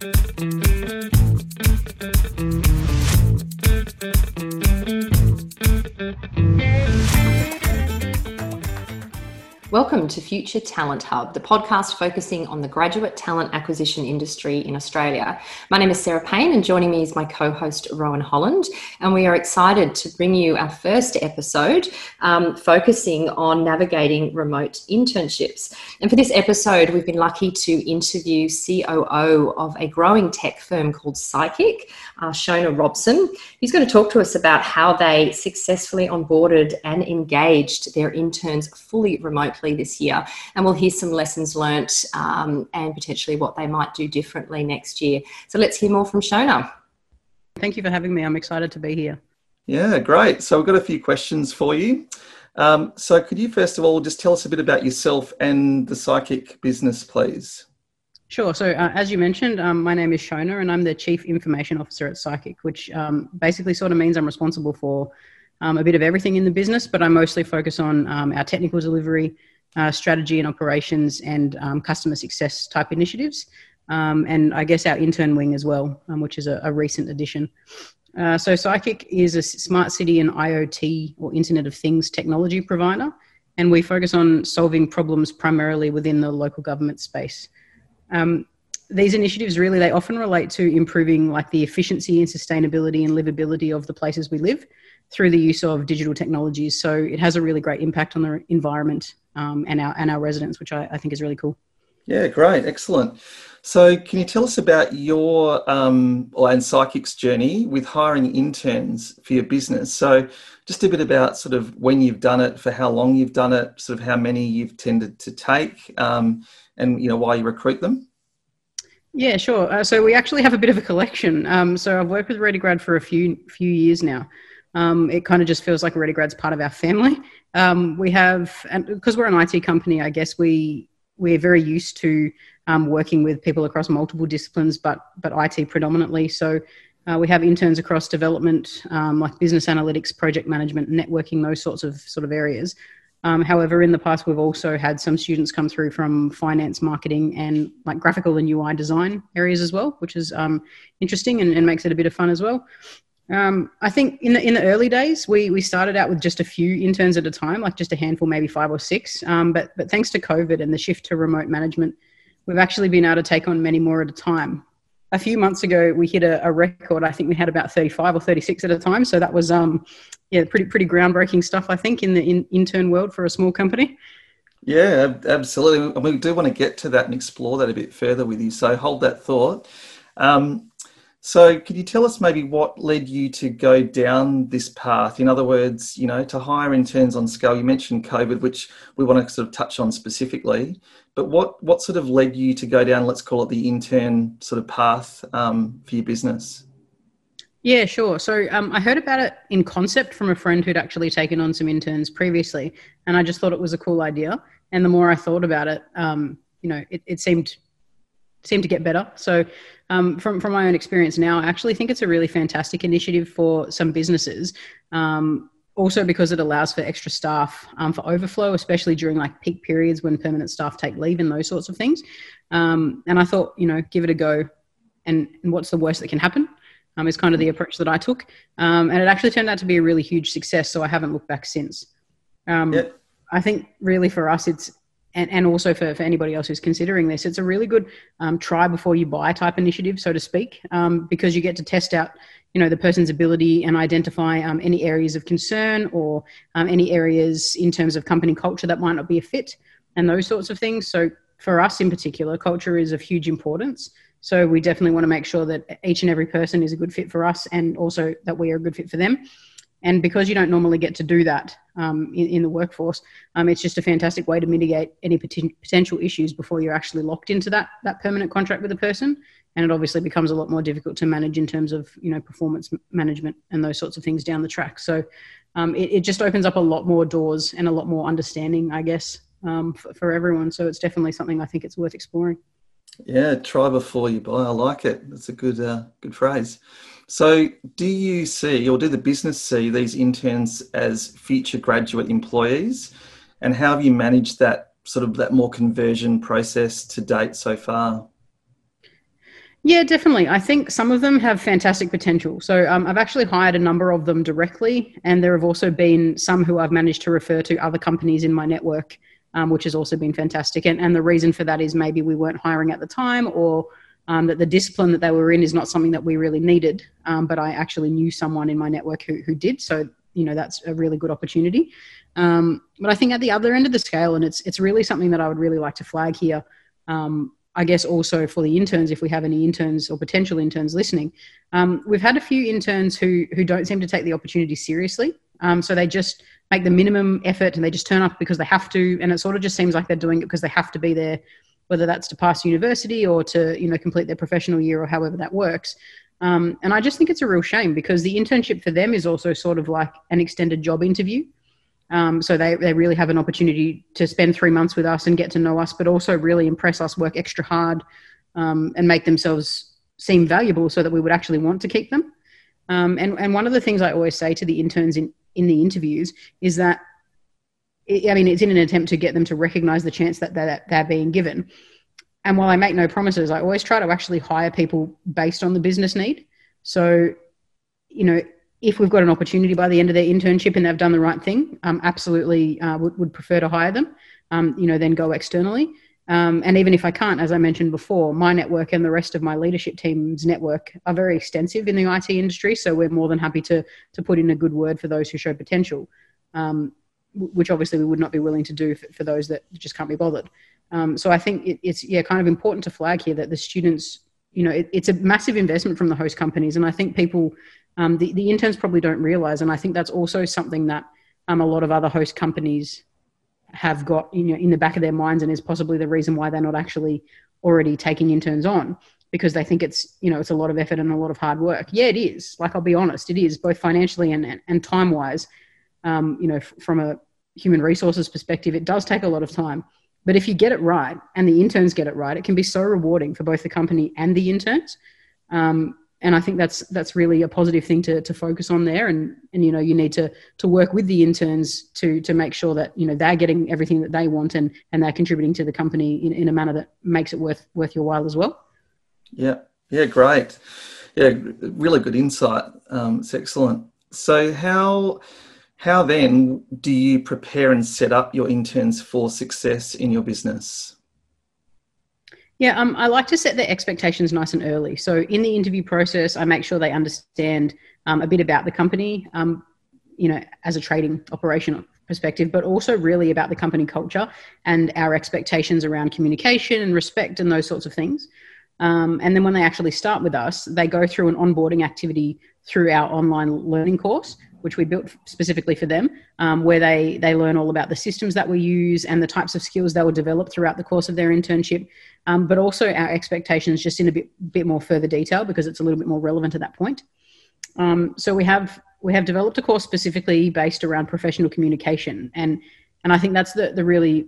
Thank you. Welcome to Future Talent Hub, the podcast focusing on the graduate talent acquisition industry in Australia. My name is Sarah Payne, and joining me is my co host, Rowan Holland. And we are excited to bring you our first episode um, focusing on navigating remote internships. And for this episode, we've been lucky to interview COO of a growing tech firm called Psychic, uh, Shona Robson. He's going to talk to us about how they successfully onboarded and engaged their interns fully remotely this year. And we'll hear some lessons learnt um, and potentially what they might do differently next year. So let's hear more from Shona. Thank you for having me. I'm excited to be here. Yeah, great. So we've got a few questions for you. Um, so could you first of all just tell us a bit about yourself and the psychic business, please? Sure. So, uh, as you mentioned, um, my name is Shona, and I'm the Chief Information Officer at Psychic, which um, basically sort of means I'm responsible for um, a bit of everything in the business, but I mostly focus on um, our technical delivery, uh, strategy and operations, and um, customer success type initiatives. Um, and I guess our intern wing as well, um, which is a, a recent addition. Uh, so, Psychic is a smart city and IoT or Internet of Things technology provider, and we focus on solving problems primarily within the local government space. Um, these initiatives really they often relate to improving like the efficiency and sustainability and livability of the places we live through the use of digital technologies. So it has a really great impact on the environment um, and our and our residents, which I, I, think is really cool. Yeah, great, excellent. So can you tell us about your um, and Psychic's journey with hiring interns for your business? So just a bit about sort of when you've done it, for how long you've done it, sort of how many you've tended to take, um, and you know why you recruit them. Yeah, sure. Uh, so we actually have a bit of a collection. Um, so I've worked with ReadyGrad for a few few years now. Um, it kind of just feels like ReadyGrad's part of our family. Um, we have, and because we're an IT company, I guess we we're very used to um, working with people across multiple disciplines, but but IT predominantly. So uh, we have interns across development, um, like business analytics, project management, networking, those sorts of sort of areas. Um, however, in the past, we've also had some students come through from finance, marketing, and like graphical and UI design areas as well, which is um, interesting and, and, makes it a bit of fun as well. Um, I think in the in the early days, we we started out with just a few interns at a time, like just a handful, maybe five or six. Um, but but thanks to COVID and the shift to remote management, we've actually been able to take on many more at a time. A few months ago, we hit a, a record. I think we had about 35 or 36 at a time. So that was um, yeah, pretty pretty groundbreaking stuff. I think in the in, intern world for a small company. Yeah, absolutely. And we do want to get to that and explore that a bit further with you. So hold that thought. Um, so, could you tell us maybe what led you to go down this path? In other words, you know, to hire interns on scale. You mentioned COVID, which we want to sort of touch on specifically. But what what sort of led you to go down? Let's call it the intern sort of path um, for your business. Yeah, sure. So um, I heard about it in concept from a friend who'd actually taken on some interns previously, and I just thought it was a cool idea. And the more I thought about it, um, you know, it, it seemed seemed to get better. So um, from from my own experience now, I actually think it's a really fantastic initiative for some businesses. Um, also because it allows for extra staff um, for overflow, especially during like peak periods when permanent staff take leave and those sorts of things. Um, and I thought, you know, give it a go. And, and what's the worst that can happen? um, is kind of the approach that I took. Um, and it actually turned out to be a really huge success. So I haven't looked back since. Um. I think really for us, it's, and, and also for, for anybody else who's considering this, it's a really good um, try before you buy type initiative, so to speak, um, because you get to test out, you know, the person's ability and identify um, any areas of concern or any areas in terms of company culture that might not be a fit and those sorts of things. So for us in particular, culture is of huge importance. So we definitely want to make sure that each and every person is a good fit for us and also that we are a good fit for them. And because you don't normally get to do that um, in, in, the workforce, um, it's just a fantastic way to mitigate any potential issues before you're actually locked into that, that permanent contract with a person. And it obviously becomes a lot more difficult to manage in terms of you know performance management and those sorts of things down the track. So um, it, it, just opens up a lot more doors and a lot more understanding, I guess, um, for, for everyone. So it's definitely something I think it's worth exploring. Yeah, try before you buy. I like it. That's a good uh, good phrase. So, do you see, or do the business see these interns as future graduate employees, and how have you managed that sort of that more conversion process to date so far? Yeah, definitely. I think some of them have fantastic potential. So um, I've actually hired a number of them directly, and there have also been some who I've managed to refer to other companies in my network, um, which has also been fantastic. And, and the reason for that is maybe we weren't hiring at the time, or um, that the discipline that they were in is not something that we really needed. Um, but I actually knew someone in my network who, who did. So, you know, that's a really good opportunity. Um, but I think at the other end of the scale, and it's, it's really something that I would really like to flag here. Um, I guess also for the interns, if we have any interns or potential interns listening, um, we've had a few interns who who don't seem to take the opportunity seriously. Um, so they just make the minimum effort and they just turn up because they have to, and it sort of just seems like they're doing it because they have to be there whether that's to pass university or to you know complete their professional year or however that works. Um, and I just think it's a real shame because the internship for them is also sort of like an extended job interview. Um, so they, they really have an opportunity to spend three months with us and get to know us, but also really impress us, work extra hard, um, and make themselves seem valuable so that we would actually want to keep them. Um, and, and one of the things I always say to the interns in, in the interviews is that I mean, it's in an attempt to get them to recognize the chance that they're, they're being given. And while I make no promises, I always try to actually hire people based on the business need. So, you know, if we've got an opportunity by the end of their internship and they've done the right thing, um, absolutely uh, would, would prefer to hire them, um, you know, then go externally. Um, and even if I can't, as I mentioned before, my network and the rest of my leadership team's network are very extensive in the IT industry. So we're more than happy to, to put in a good word for those who show potential. Um, which obviously we would not be willing to do for, for those that just can't be bothered. Um, so I think it, it's yeah kind of important to flag here that the students, you know, it, it's a massive investment from the host companies, and I think people, um, the the interns probably don't realize, and I think that's also something that um, a lot of other host companies have got you know in the back of their minds, and is possibly the reason why they're not actually already taking interns on because they think it's you know it's a lot of effort and a lot of hard work. Yeah, it is. Like I'll be honest, it is both financially and and, time wise um, you know, f- from a human resources perspective, it does take a lot of time. But if you get it right and the interns get it right, it can be so rewarding for both the company and the interns. Um, and I think that's that's really a positive thing to, to focus on there. And and you know you need to to work with the interns to to make sure that you know they're getting everything that they want and and they're contributing to the company in, in a manner that makes it worth worth your while as well. Yeah, yeah, great. Yeah, really good insight. Um, it's excellent. So how how then do you prepare and set up your interns for success in your business? Yeah, um, I like to set the expectations nice and early. So in the interview process, I make sure they understand um, a bit about the company, um, you know, as a trading operation perspective, but also really about the company culture and our expectations around communication and respect and those sorts of things. Um, and then when they actually start with us, they go through an onboarding activity through our online learning course which we built specifically for them, um, where they they learn all about the systems that we use and the types of skills they will develop throughout the course of their internship, um, but also our expectations just in a bit bit more further detail because it's a little bit more relevant at that point. Um, so we have we have developed a course specifically based around professional communication, and and I think that's the the really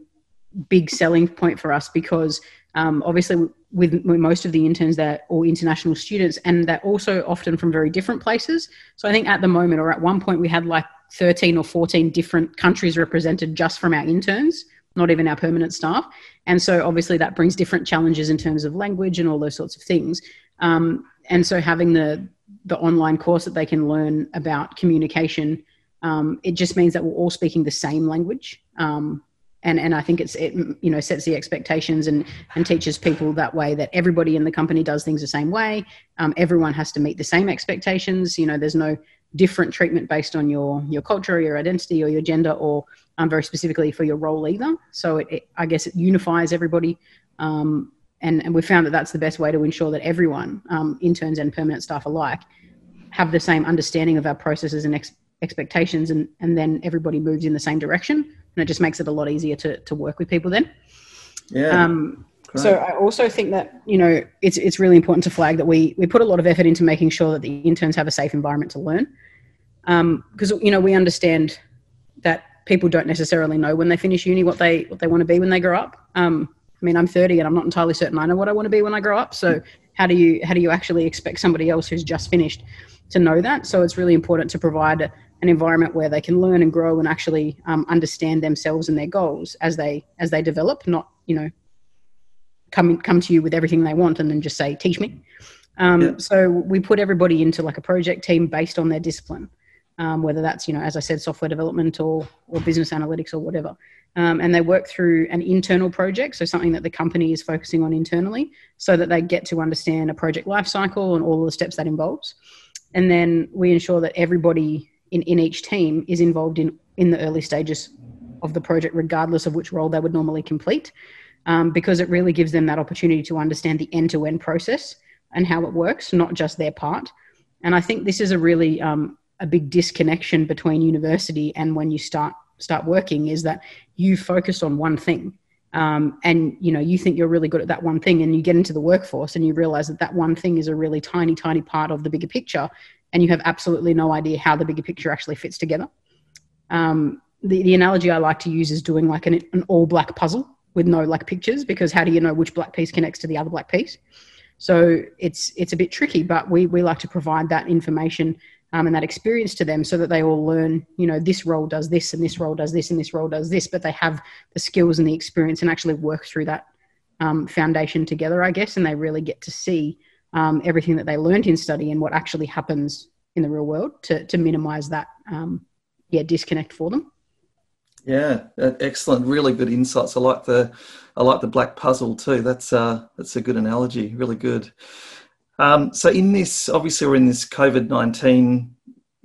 big selling point for us because um, obviously with, most of the interns that are international students and they're also often from very different places. So i think at the moment or at one point we had like 13 or 14 different countries represented just from our interns not even our permanent staff. And so obviously that brings different challenges in terms of language and all those sorts of things. Um, and so having the the online course that they can learn about communication um, it just means that we're all speaking the same language. Um, and and I think it's it you know sets the expectations and and teaches people that way that everybody in the company does things the same way. Um, everyone has to meet the same expectations. You know, there's no different treatment based on your your culture, or your identity, or your gender, or um, very specifically for your role either. So it, it I guess it unifies everybody. Um, and, and we found that that's the best way to ensure that everyone, um, interns and permanent staff alike, have the same understanding of our processes and ex- expectations, and, and then everybody moves in the same direction and it just makes it a lot easier to, to work with people then. Yeah. Um, so I also think that you know it's it's really important to flag that we we put a lot of effort into making sure that the interns have a safe environment to learn, because um, you know we understand that people don't necessarily know when they finish uni what they what they want to be when they grow up. Um, I mean, I'm 30 and I'm not entirely certain I know what I want to be when I grow up. So how do you how do you actually expect somebody else who's just finished to know that? So it's really important to provide an environment where they can learn and grow and actually um, understand themselves and their goals as they as they develop not you know come come to you with everything they want and then just say teach me. Um, yeah. So we put everybody into like a project team based on their discipline, um, whether that's you know as I said software development or or business analytics or whatever. Um, and they work through an internal project, so something that the company is focusing on internally, so that they get to understand a project lifecycle and all the steps that involves. And then we ensure that everybody in, in each team is involved in in the early stages of the project, regardless of which role they would normally complete, um, because it really gives them that opportunity to understand the end to end process and how it works, not just their part. And I think this is a really um, a big disconnection between university and when you start start working is that you focus on one thing. Um, and you know you think you're really good at that one thing and you get into the workforce and you realize that that one thing is a really tiny tiny part of the bigger picture and you have absolutely no idea how the bigger picture actually fits together um, the, the analogy I like to use is doing like an, an all black puzzle with no like pictures because how do you know which black piece connects to the other black piece? So it's it's a bit tricky, but we we like to provide that information um, and that experience to them so that they all learn. You know, this role does this, and this role does this, and this role does this, but they have the skills and the experience and actually work through that um, foundation together, I guess, and they really get to see um, everything that they learned in study and what actually happens in the real world to to minimize that um, yeah disconnect for them. Yeah, excellent. Really good insights. I like the I like the black puzzle too. That's uh, that's a good analogy. Really good. Um, so in this, obviously, we're in this COVID nineteen,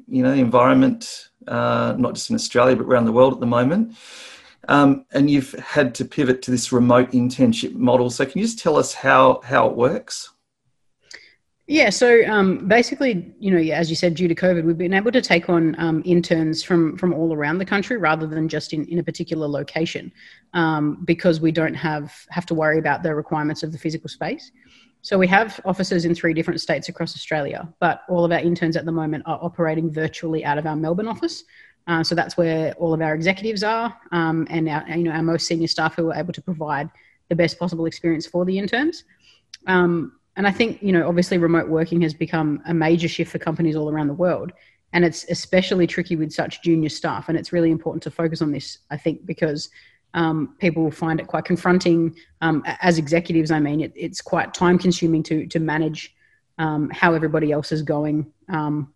you know, environment, uh, not just in Australia but around the world at the moment. Um, and you've had to pivot to this remote internship model. So can you just tell us how how it works? Yeah, so um, basically, you know, as you said, due to COVID, we've been able to take on um, interns from from all around the country rather than just in, in a particular location, um, because we don't have have to worry about the requirements of the physical space. So we have offices in three different states across Australia, but all of our interns at the moment are operating virtually out of our Melbourne office. Uh, so that's where all of our executives are, um, and our you know our most senior staff who are able to provide the best possible experience for the interns. Um, and I think, you know, obviously remote working has become a major shift for companies all around the world. And it's especially tricky with such junior staff. And it's really important to focus on this, I think, because um, people will find it quite confronting. Um, as executives, I mean, it, it's quite time consuming to, to manage um, how everybody else is going. Um,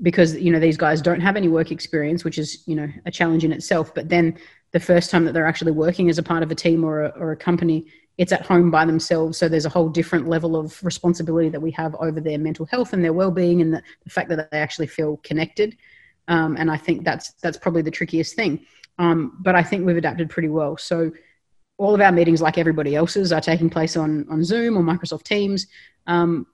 because, you know, these guys don't have any work experience, which is, you know, a challenge in itself. But then the first time that they're actually working as a part of a team or a, or a company, it's at home by themselves. So there's a whole different level of responsibility that we have over their mental health and their well-being, and the, the fact that they actually feel connected. Um, and I think that's that's probably the trickiest thing. Um, but I think we've adapted pretty well. So all of our meetings, like everybody else's, are taking place on on Zoom or Microsoft Teams. Um,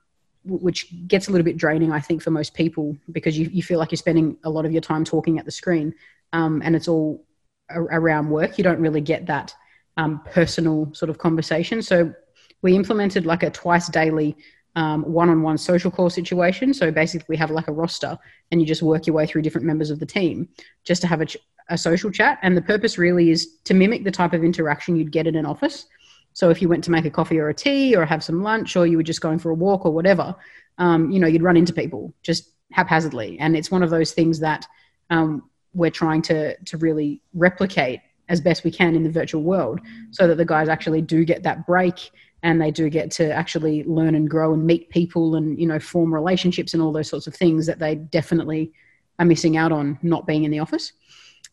which gets a little bit draining, I think, for most people because you, you feel like you're spending a lot of your time talking at the screen um, and it's all around work. You don't really get that um, personal sort of conversation. So we implemented like a twice daily um, one-on-one social call situation. So basically, we have like a roster, and you just work your way through different members of the team just to have a, a social chat. And the purpose really is to mimic the type of interaction you'd get in an office. So if you went to make a coffee or a tea, or have some lunch, or you were just going for a walk or whatever, um, you know, you'd run into people just haphazardly. And it's one of those things that um, we're trying to to really replicate as best we can in the virtual world so that the guys actually do get that break and they do get to actually learn and grow and meet people and you know form relationships and all those sorts of things that they definitely are missing out on not being in the office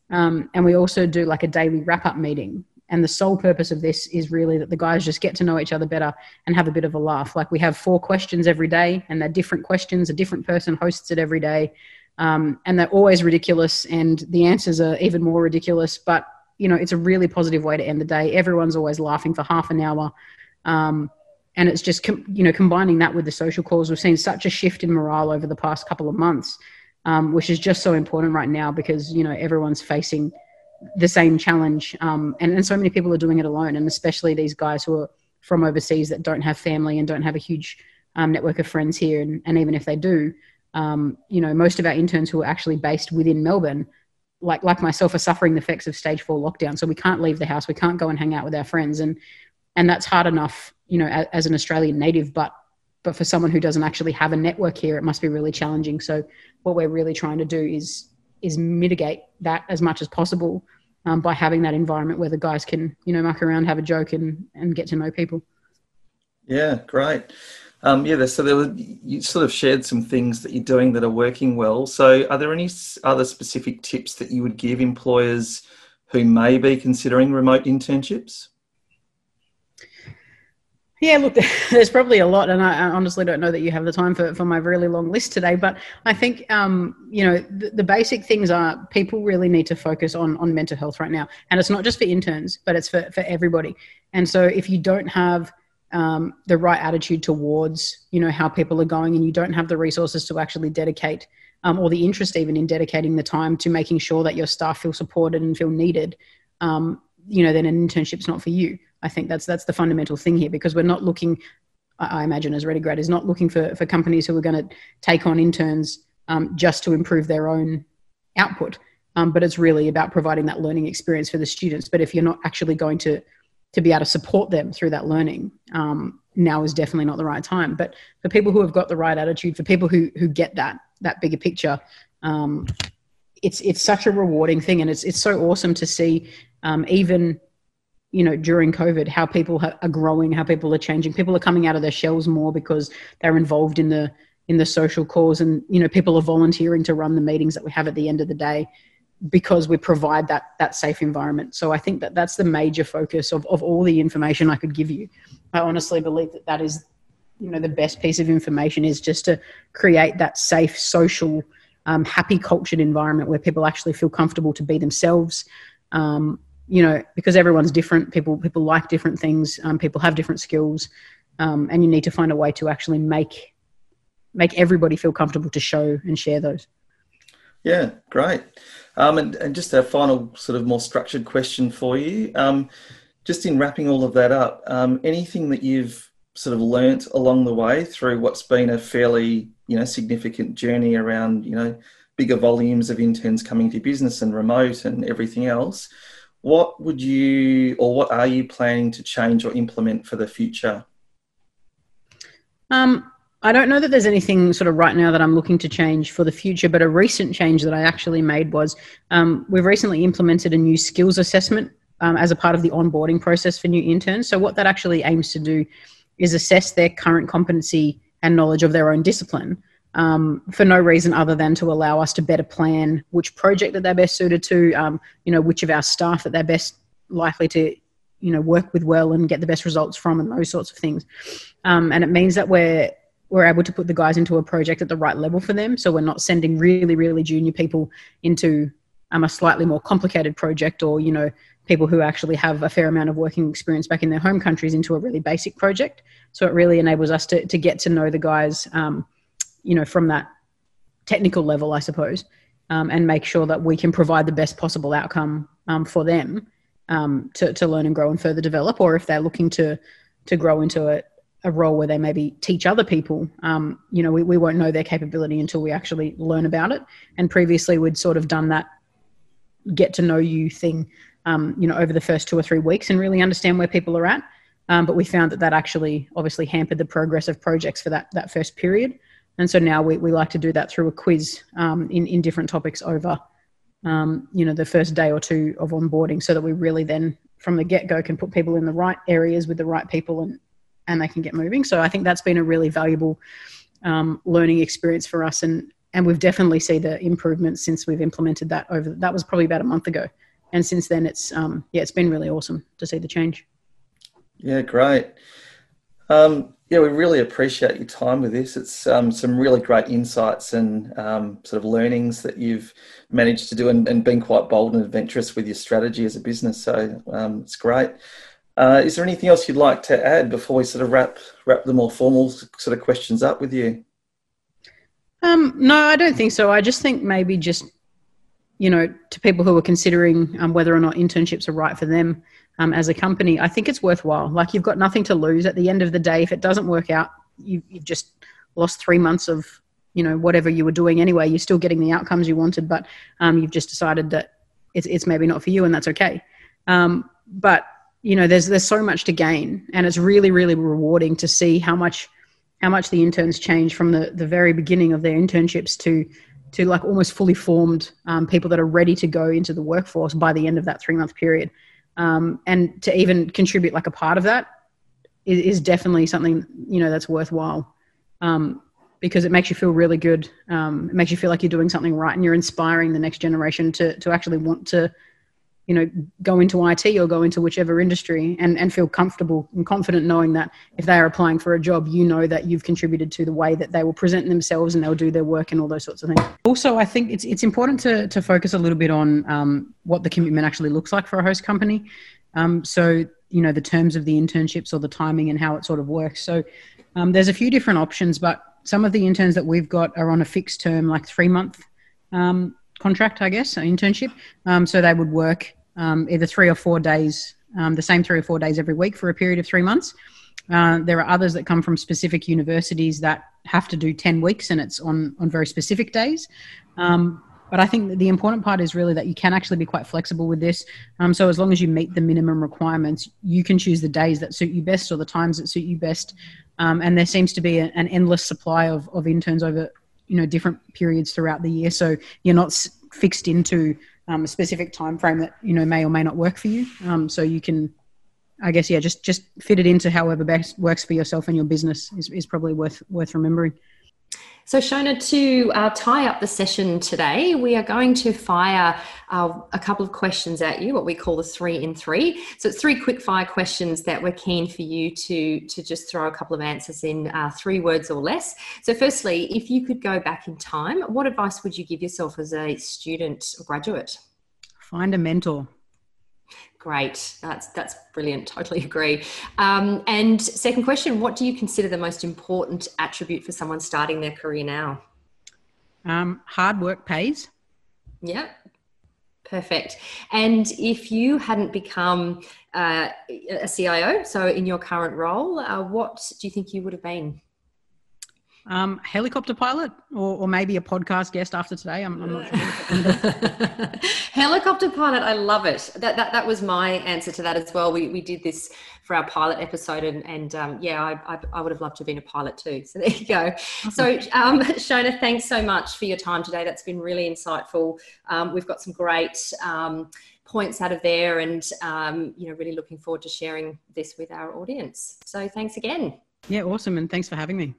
um, and we also do like a daily wrap up meeting. And the sole purpose of this is really that the guys just get to know each other better and have a bit of a laugh. Like we have four questions every day and they're different questions. A different person hosts it every day. Um, and they're always ridiculous and the answers are even more ridiculous. But you know, it's a really positive way to end the day. Everyone's always laughing for half an hour. Um, and it's just, com- you know, combining that with the social calls, we've seen such a shift in morale over the past couple of months, um, which is just so important right now because, you know, everyone's facing the same challenge. Um, and, and so many people are doing it alone. And especially these guys who are from overseas that don't have family and don't have a huge um, network of friends here. And, and even if they do, um, you know, most of our interns who are actually based within Melbourne like like myself are suffering the effects of stage four lockdown so we can't leave the house we can't go and hang out with our friends and and that's hard enough you know as, as, an australian native but but for someone who doesn't actually have a network here it must be really challenging so what we're really trying to do is is mitigate that as much as possible um, by having that environment where the guys can you know muck around have a joke and and get to know people Yeah, great. Um, yeah, so there were, you sort of shared some things that you're doing that are working well. So, are there any other specific tips that you would give employers who may be considering remote internships? Yeah, look, there's probably a lot, and I honestly don't know that you have the time for, for my really long list today. But I think, um, you know, the, the, basic things are people really need to focus on on mental health right now, and it's not just for interns, but it's for for everybody. And so, if you don't have um, the right attitude towards, you know, how people are going, and you don't have the resources to actually dedicate, um, or the interest even in dedicating the time to making sure that your staff feel supported and feel needed, um, you know, then an internship's not for you. I think that's that's the fundamental thing here because we're not looking. I imagine as ReadyGrad is not looking for for companies who are going to take on interns um, just to improve their own output, um, but it's really about providing that learning experience for the students. But if you're not actually going to to be able to support them through that learning, um, now is definitely not the right time. But for people who have got the right attitude, for people who who get that that bigger picture, um, it's it's such a rewarding thing, and it's it's so awesome to see um, even you know during covid how people are growing how people are changing. People are coming out of their shells more because they're involved in the in the social cause and you know people are volunteering to run the meetings that we have at the end of the day because we provide that that safe environment. So i think that that's the major focus of, of all the information i could give you. I honestly believe that that is you know the best piece of information is just to create that safe social um, happy cultured environment where people actually feel comfortable to be themselves um, you know because everyone's different people people like different things um, people have different skills um, and you need to find a way to actually make make everybody feel comfortable to show and share those. Yeah great. Um, and, and just a final sort of more structured question for you. Um, just in wrapping all of that up um, anything that you've sort of learnt along the way through what's been a fairly you know significant journey around you know bigger volumes of interns coming to business and remote and everything else what would you or what are you planning to change or implement for the future? Um, I don't know that there's anything sort of right now that I'm looking to change for the future, but a recent change that I actually made was um, we've recently implemented a new skills assessment um, as a part of the onboarding process for new interns. So, what that actually aims to do is assess their current competency and knowledge of their own discipline um, for no reason other than to allow us to better plan which project that they're best suited to, um, you know, which of our staff that they're best likely to, you know, work with well and get the best results from, and those sorts of things. Um, and it means that we're we're able to put the guys into a project at the right level for them, so we're not sending really really junior people into um, a slightly more complicated project, or you know, people who actually have a fair amount of working experience back in their home countries into a really basic project. So it really enables us to to get to know the guys. Um, you know, from that technical level, I suppose, um, and make sure that we can provide the best possible outcome um, for them um, to, to learn and grow and further develop. Or if they're looking to to grow into a, a role where they maybe teach other people, um, you know, we, we won't know their capability until we actually learn about it. And previously, we'd sort of done that get to know you thing, um, you know, over the first two or three weeks and really understand where people are at. Um, but we found that that actually obviously hampered the progress of projects for that that first period. And so now we, we like to do that through a quiz um, in, in different topics over, um, you know, the first day or two of onboarding so that we really then from the get-go can put people in the right areas with the right people and, and they can get moving. So I think that's been a really valuable um, learning experience for us. And, and we've definitely seen the improvements since we've implemented that over, that was probably about a month ago. And since then it's, um, yeah, it's been really awesome to see the change. Yeah, great. Um, yeah, we really appreciate your time with this. It's um, some really great insights and um, sort of learnings that you've managed to do and, and, been quite bold and adventurous with your strategy as a business. So um, it's great. Uh, is there anything else you'd like to add before we sort of wrap wrap the more formal sort of questions up with you? Um, no, I don't think so. I just think maybe just you know to people who are considering um, whether or not internships are right for them um, as a company, I think it's worthwhile. Like you've got nothing to lose at the end of the day. If it doesn't work out, you, you've just lost three months of you know whatever you were doing anyway. You're still getting the outcomes you wanted, but um, you've just decided that it's, it's maybe not for you, and that's okay. Um, but you know, there's there's so much to gain, and it's really really rewarding to see how much how much the interns change from the the very beginning of their internships to to like almost fully formed um, people that are ready to go into the workforce by the end of that three month period um, and to even contribute like a part of that is, is definitely something you know that's worthwhile um, because it makes you feel really good. Um, it makes you feel like you're doing something right, and you're inspiring the next generation to to actually want to you know go into IT or go into whichever industry and and feel comfortable and confident knowing that if they are applying for a job you know that you've contributed to the way that they will present themselves and they'll do their work and all those sorts of things. Also I think it's it's important to to focus a little bit on um, what the commitment actually looks like for a host company. Um, so you know the terms of the internships or the timing and how it sort of works. So um, there's a few different options but some of the interns that we've got are on a fixed term like three month um, contract, I guess, an internship. Um, so they would work um, either three or four days, um, the same three or four days every week for a period of three months. Uh, there are others that come from specific universities that have to do 10 weeks and it's on, on very specific days. Um, but I think the important part is really that you can actually be quite flexible with this. Um, so as long as you meet the minimum requirements, you can choose the days that suit you best or the times that suit you best. Um, and there seems to be a, an endless supply of, of interns over you know different periods throughout the year so you're not fixed into um, a specific time frame that you know may or may not work for you. Um, so you can i guess yeah just just fit it into however best works for yourself and your business is, is probably worth worth remembering so, Shona, to uh, tie up the session today, we are going to fire uh, a couple of questions at you, what we call the three in three. So, it's three quick fire questions that we're keen for you to, to just throw a couple of answers in uh, three words or less. So, firstly, if you could go back in time, what advice would you give yourself as a student or graduate? Find a mentor. Great, that's that's brilliant. Totally agree. Um, and second question: What do you consider the most important attribute for someone starting their career now? Um, hard work pays. Yeah, perfect. And if you hadn't become uh, a CIO, so in your current role, uh, what do you think you would have been? Um, helicopter pilot, or, or maybe a podcast guest after today. I'm, I'm not sure. helicopter pilot, I love it. That, that that was my answer to that as well. We we did this for our pilot episode, and and um, yeah, I, I, I would have loved to have been a pilot too. So there you go. So um, Shona, thanks so much for your time today. That's been really insightful. Um, we've got some great. Um, points out of there and um, you know really looking forward to sharing this with our audience so thanks again yeah awesome and thanks for having me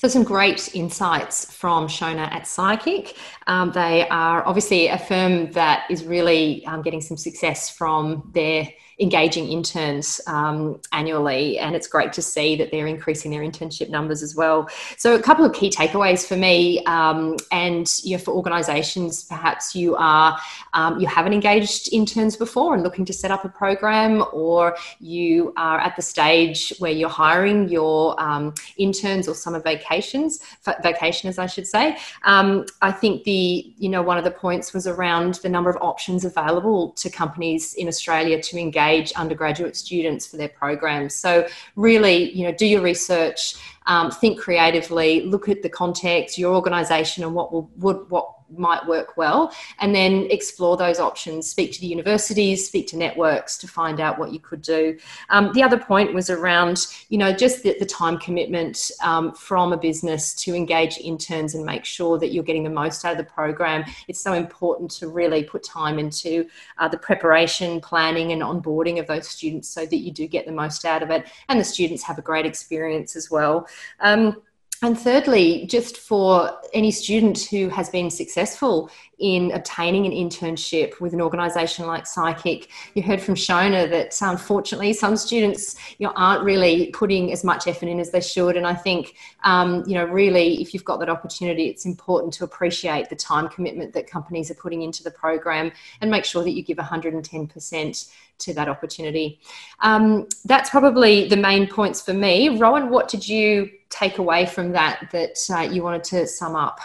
so, some great insights from Shona at Psychic. Um, they are obviously a firm that is really um, getting some success from their engaging interns um, annually, and it's great to see that they're increasing their internship numbers as well. So, a couple of key takeaways for me, um, and you know, for organisations, perhaps you are um, you haven't engaged interns before and looking to set up a program, or you are at the stage where you're hiring your um, interns or summer vacations, vacationers, I should say. Um, I think the you know one of the points was around the number of options available to companies in Australia to engage engage undergraduate students for their programs. So really, you know, do your research, um, think creatively, look at the context, your organisation, and what will would what might work well, and then explore those options. Speak to the universities, speak to networks to find out what you could do. Um, the other point was around, you know, just the, the time commitment um, from a business to engage interns and make sure that you're getting the most out of the program. It's so important to really put time into uh, the preparation, planning, and onboarding of those students so that you do get the most out of it, and the students have a great experience as well. Um, and thirdly, just for any student who has been successful in obtaining an internship with an organisation like Psychic, you heard from Shona that unfortunately some students you know, aren't really putting as much effort in as they should. And I think, um, you know, really, if you've got that opportunity, it's important to appreciate the time commitment that companies are putting into the program and make sure that you give 110% to that opportunity. Um, that's probably the main points for me. Rowan, what did you take away from that that uh, you wanted to sum up?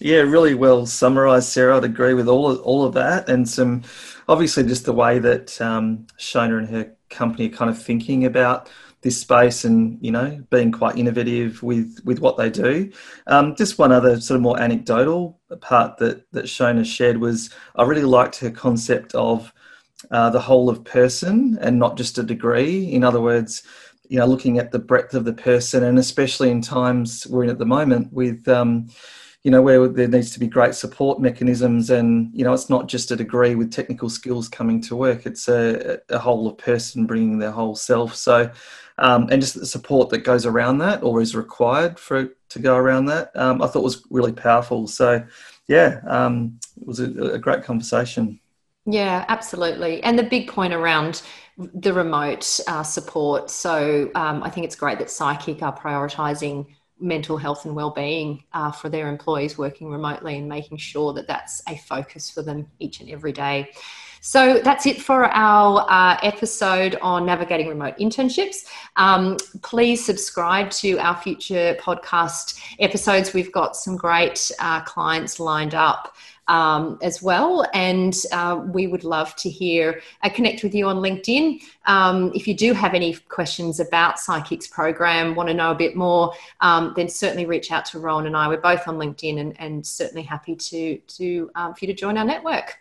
Yeah, really well summarised, Sarah. I'd agree with all of, all of that, and some obviously just the way that um, Shona and her company are kind of thinking about this space and you know being quite innovative with with what they do. Um, just one other sort of more anecdotal part that that Shona shared was I really liked her concept of uh, the whole of person and not just a degree. In other words, you know, looking at the breadth of the person, and especially in times we're in at the moment with, um, you know, where there needs to be great support mechanisms, and you know, it's not just a degree with technical skills coming to work; it's a, a whole of person bringing their whole self. So, um, and just the support that goes around that or is required for to go around that, um, I thought was really powerful. So, yeah, um, it was a, a great conversation. Yeah, absolutely. And the big point around the remote uh, support. So um, I think it's great that Psychic are prioritising mental health and well-being uh, for their employees working remotely and making sure that that's a focus for them each and every day. So that's it for our uh, episode on navigating remote internships. Um, please subscribe to our future podcast episodes. We've got some great uh, clients lined up um, as well. And uh, we would love to hear, uh, connect with you on LinkedIn. Um, if you do have any questions about Psychic's program, want to know a bit more, um, then certainly reach out to Rowan and I. We're both on LinkedIn and, and certainly happy to, to um, for you to join our network.